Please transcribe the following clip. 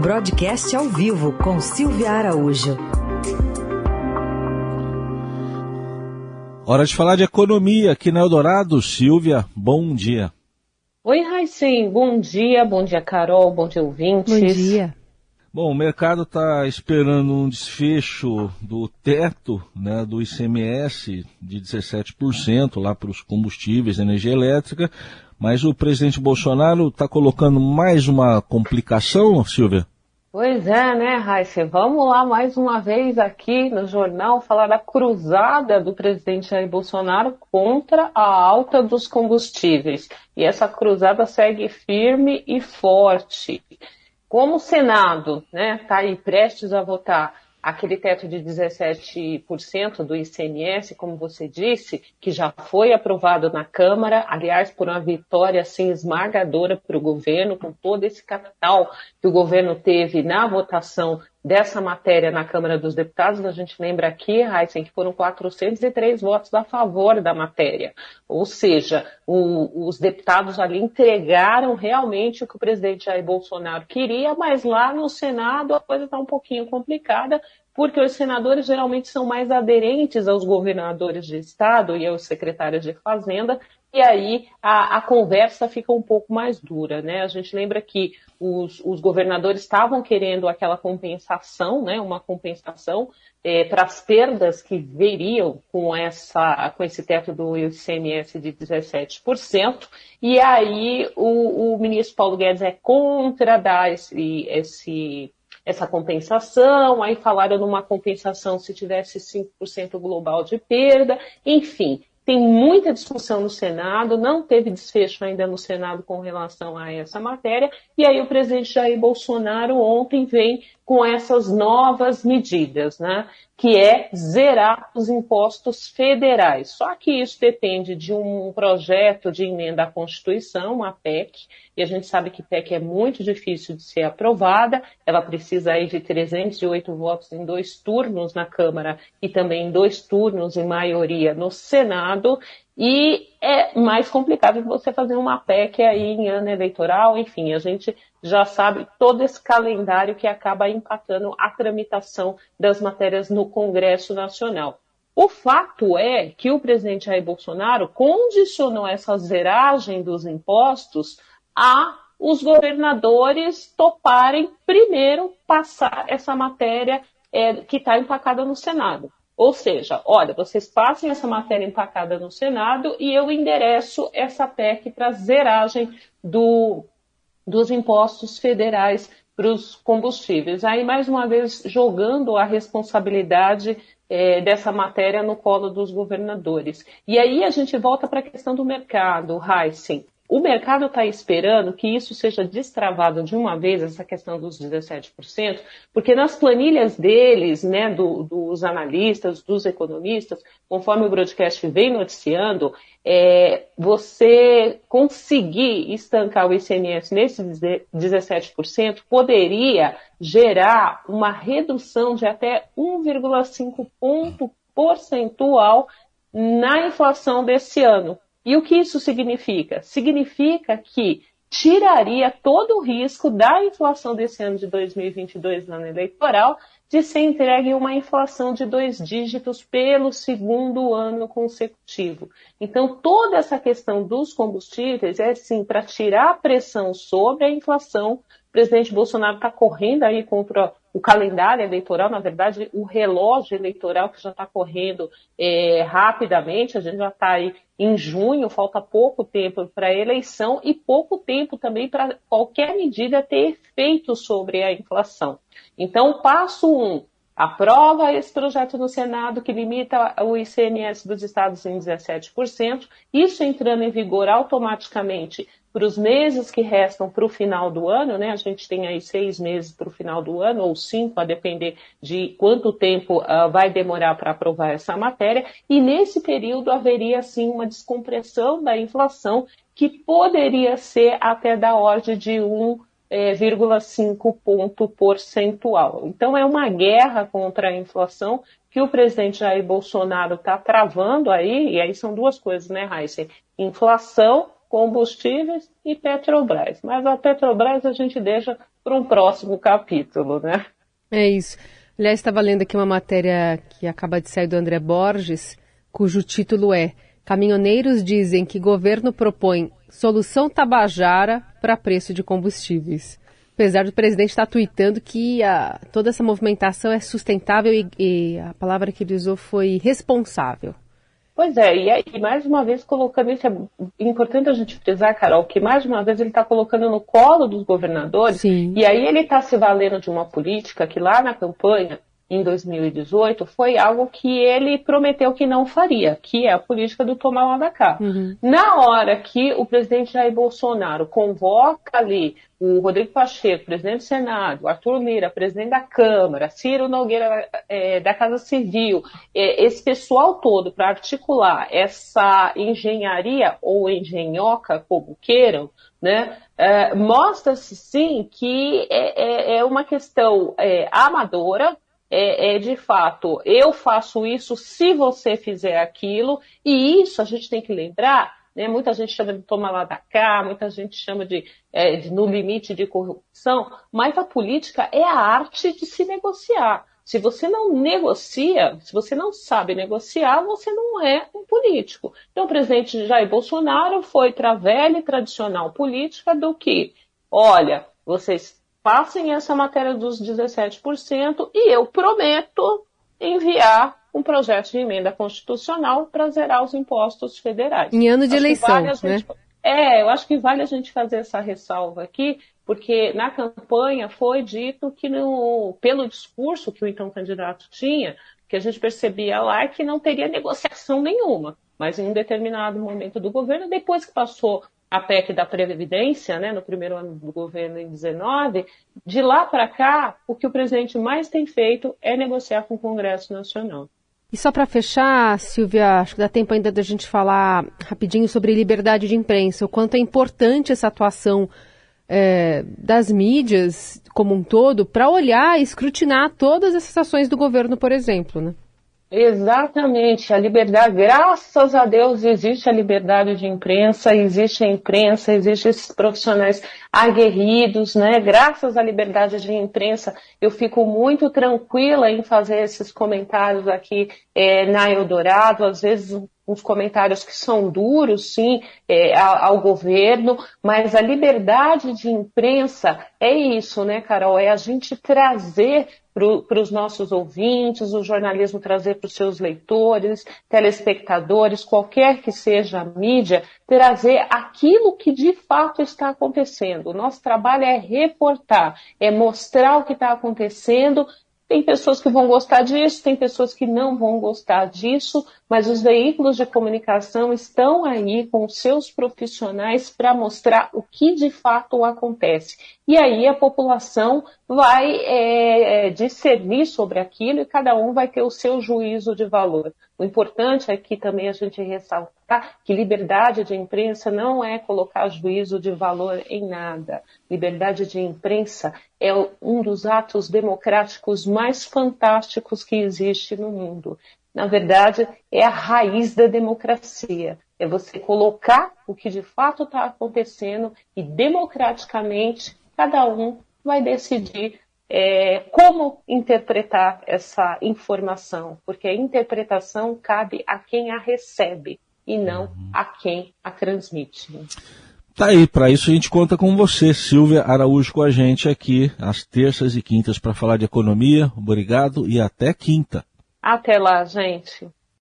Broadcast ao vivo com Silvia Araújo. Hora de falar de economia aqui na Eldorado. Silvia, bom dia. Oi, Raicem. Bom dia. Bom dia, Carol. Bom dia, ouvintes. Bom dia. Bom, o mercado está esperando um desfecho do teto né, do ICMS de 17% lá para os combustíveis, energia elétrica, mas o presidente Bolsonaro está colocando mais uma complicação, Silvia? Pois é, né, Raíssa? Vamos lá mais uma vez aqui no jornal falar da cruzada do presidente Jair Bolsonaro contra a alta dos combustíveis. E essa cruzada segue firme e forte. Como o Senado está né, tá aí prestes a votar aquele teto de 17% do ICMS, como você disse, que já foi aprovado na Câmara, aliás, por uma vitória assim esmagadora para o governo, com todo esse capital que o governo teve na votação dessa matéria na Câmara dos Deputados, a gente lembra aqui, Heisen, que foram 403 votos a favor da matéria. Ou seja, o, os deputados ali entregaram realmente o que o presidente Jair Bolsonaro queria, mas lá no Senado a coisa está um pouquinho complicada, porque os senadores geralmente são mais aderentes aos governadores de Estado e aos secretários de Fazenda, e aí a, a, conversa fica um pouco mais dura, né? A gente lembra que os, os governadores estavam querendo aquela compensação, né? Uma compensação é, para as perdas que veriam com, essa, com esse teto do ICMS de 17%, e aí o, o ministro Paulo Guedes é contra dar esse, esse essa compensação, aí falaram numa compensação se tivesse 5% global de perda, enfim, tem muita discussão no Senado, não teve desfecho ainda no Senado com relação a essa matéria, e aí o presidente Jair Bolsonaro ontem vem com essas novas medidas, né? Que é zerar os impostos federais. Só que isso depende de um projeto de emenda à Constituição, uma PEC, e a gente sabe que PEC é muito difícil de ser aprovada, ela precisa aí de 308 votos em dois turnos na Câmara e também em dois turnos em maioria no Senado, e é mais complicado de você fazer uma PEC aí em ano eleitoral, enfim, a gente já sabe todo esse calendário que acaba impactando a tramitação das matérias no Congresso Nacional. O fato é que o presidente Jair Bolsonaro condicionou essa zeragem dos impostos a os governadores toparem primeiro passar essa matéria é, que está empacada no Senado. Ou seja, olha, vocês passem essa matéria empacada no Senado e eu endereço essa PEC para zeragem do, dos impostos federais para os combustíveis. Aí, mais uma vez, jogando a responsabilidade é, dessa matéria no colo dos governadores. E aí a gente volta para a questão do mercado, Heisen. O mercado está esperando que isso seja destravado de uma vez, essa questão dos 17%, porque nas planilhas deles, né, do, dos analistas, dos economistas, conforme o broadcast vem noticiando, é, você conseguir estancar o ICMS nesse 17% poderia gerar uma redução de até 1,5 ponto percentual na inflação desse ano. E o que isso significa? Significa que tiraria todo o risco da inflação desse ano de 2022 no ano eleitoral de ser entregue uma inflação de dois dígitos pelo segundo ano consecutivo. Então, toda essa questão dos combustíveis é, sim, para tirar a pressão sobre a inflação. O presidente Bolsonaro está correndo aí contra o calendário eleitoral, na verdade, o relógio eleitoral que já está correndo é, rapidamente, a gente já está aí em junho, falta pouco tempo para a eleição e pouco tempo também para qualquer medida ter efeito sobre a inflação. Então, passo um, aprova esse projeto no Senado que limita o ICMS dos estados em 17%, isso entrando em vigor automaticamente para os meses que restam para o final do ano, né? A gente tem aí seis meses para o final do ano, ou cinco, a depender de quanto tempo uh, vai demorar para aprovar essa matéria, e nesse período haveria sim uma descompressão da inflação que poderia ser até da ordem de 1,5 é, ponto percentual. Então é uma guerra contra a inflação que o presidente Jair Bolsonaro está travando aí, e aí são duas coisas, né, Raíssa? Inflação combustíveis e Petrobras. Mas a Petrobras a gente deixa para um próximo capítulo, né? É isso. Aliás, estava lendo aqui uma matéria que acaba de sair do André Borges, cujo título é Caminhoneiros dizem que governo propõe solução tabajara para preço de combustíveis. Apesar do presidente estar tweetando que a, toda essa movimentação é sustentável e, e a palavra que ele usou foi responsável. Pois é, e, aí, mais uma vez colocando isso, é importante a gente frisar, Carol, que mais uma vez ele está colocando no colo dos governadores, Sim. e aí ele está se valendo de uma política que lá na campanha, em 2018, foi algo que ele prometeu que não faria, que é a política do tomar lá da cá. Uhum. Na hora que o presidente Jair Bolsonaro convoca ali o Rodrigo Pacheco, presidente do Senado, Arthur Lira, presidente da Câmara, Ciro Nogueira é, da Casa Civil, é, esse pessoal todo para articular essa engenharia ou engenhoca, como queiram, né, é, mostra-se sim que é, é, é uma questão amadora, é, é, de fato, eu faço isso se você fizer aquilo, e isso a gente tem que lembrar né? Muita gente chama de tomar lá da cá, muita gente chama de, é, de no limite de corrupção, mas a política é a arte de se negociar. Se você não negocia, se você não sabe negociar, você não é um político. Então, o presidente Jair Bolsonaro foi para a velha e tradicional política do que, olha, vocês passem essa matéria dos 17% e eu prometo enviar um projeto de emenda constitucional para zerar os impostos federais. Em ano de acho eleição, vale né? gente... É, eu acho que vale a gente fazer essa ressalva aqui, porque na campanha foi dito que, no, pelo discurso que o então candidato tinha, que a gente percebia lá que não teria negociação nenhuma. Mas em um determinado momento do governo, depois que passou a PEC da Previdência, né, no primeiro ano do governo em 19, de lá para cá, o que o presidente mais tem feito é negociar com o Congresso Nacional. E só para fechar, Silvia, acho que dá tempo ainda da gente falar rapidinho sobre liberdade de imprensa, o quanto é importante essa atuação é, das mídias como um todo para olhar e escrutinar todas essas ações do governo, por exemplo, né? Exatamente, a liberdade, graças a Deus existe a liberdade de imprensa, existe a imprensa, existem esses profissionais aguerridos, né? Graças à liberdade de imprensa, eu fico muito tranquila em fazer esses comentários aqui é, na Eldorado, às vezes uns comentários que são duros, sim, é, ao, governo, mas a liberdade de imprensa é isso, né, Carol? É a gente trazer para os nossos ouvintes, o jornalismo trazer para os seus leitores, telespectadores, qualquer que seja a mídia, trazer aquilo que de fato está acontecendo. O nosso trabalho é reportar, é mostrar o que está acontecendo tem pessoas que vão gostar disso, tem pessoas que não vão gostar disso, mas os veículos de comunicação estão aí com seus profissionais para mostrar o que de fato acontece. E aí a população vai é, é, discernir sobre aquilo e cada um vai ter o seu juízo de valor. O importante é que também a gente ressaltar que liberdade de imprensa não é colocar juízo de valor em nada. Liberdade de imprensa é um dos atos democráticos mais fantásticos que existe no mundo. Na verdade, é a raiz da democracia. É você colocar o que de fato está acontecendo e democraticamente cada um vai decidir é, como interpretar essa informação, porque a interpretação cabe a quem a recebe e não a quem a transmite. Tá aí, para isso a gente conta com você, Silvia Araújo, com a gente aqui às terças e quintas para falar de economia. Obrigado e até quinta. Até lá, gente.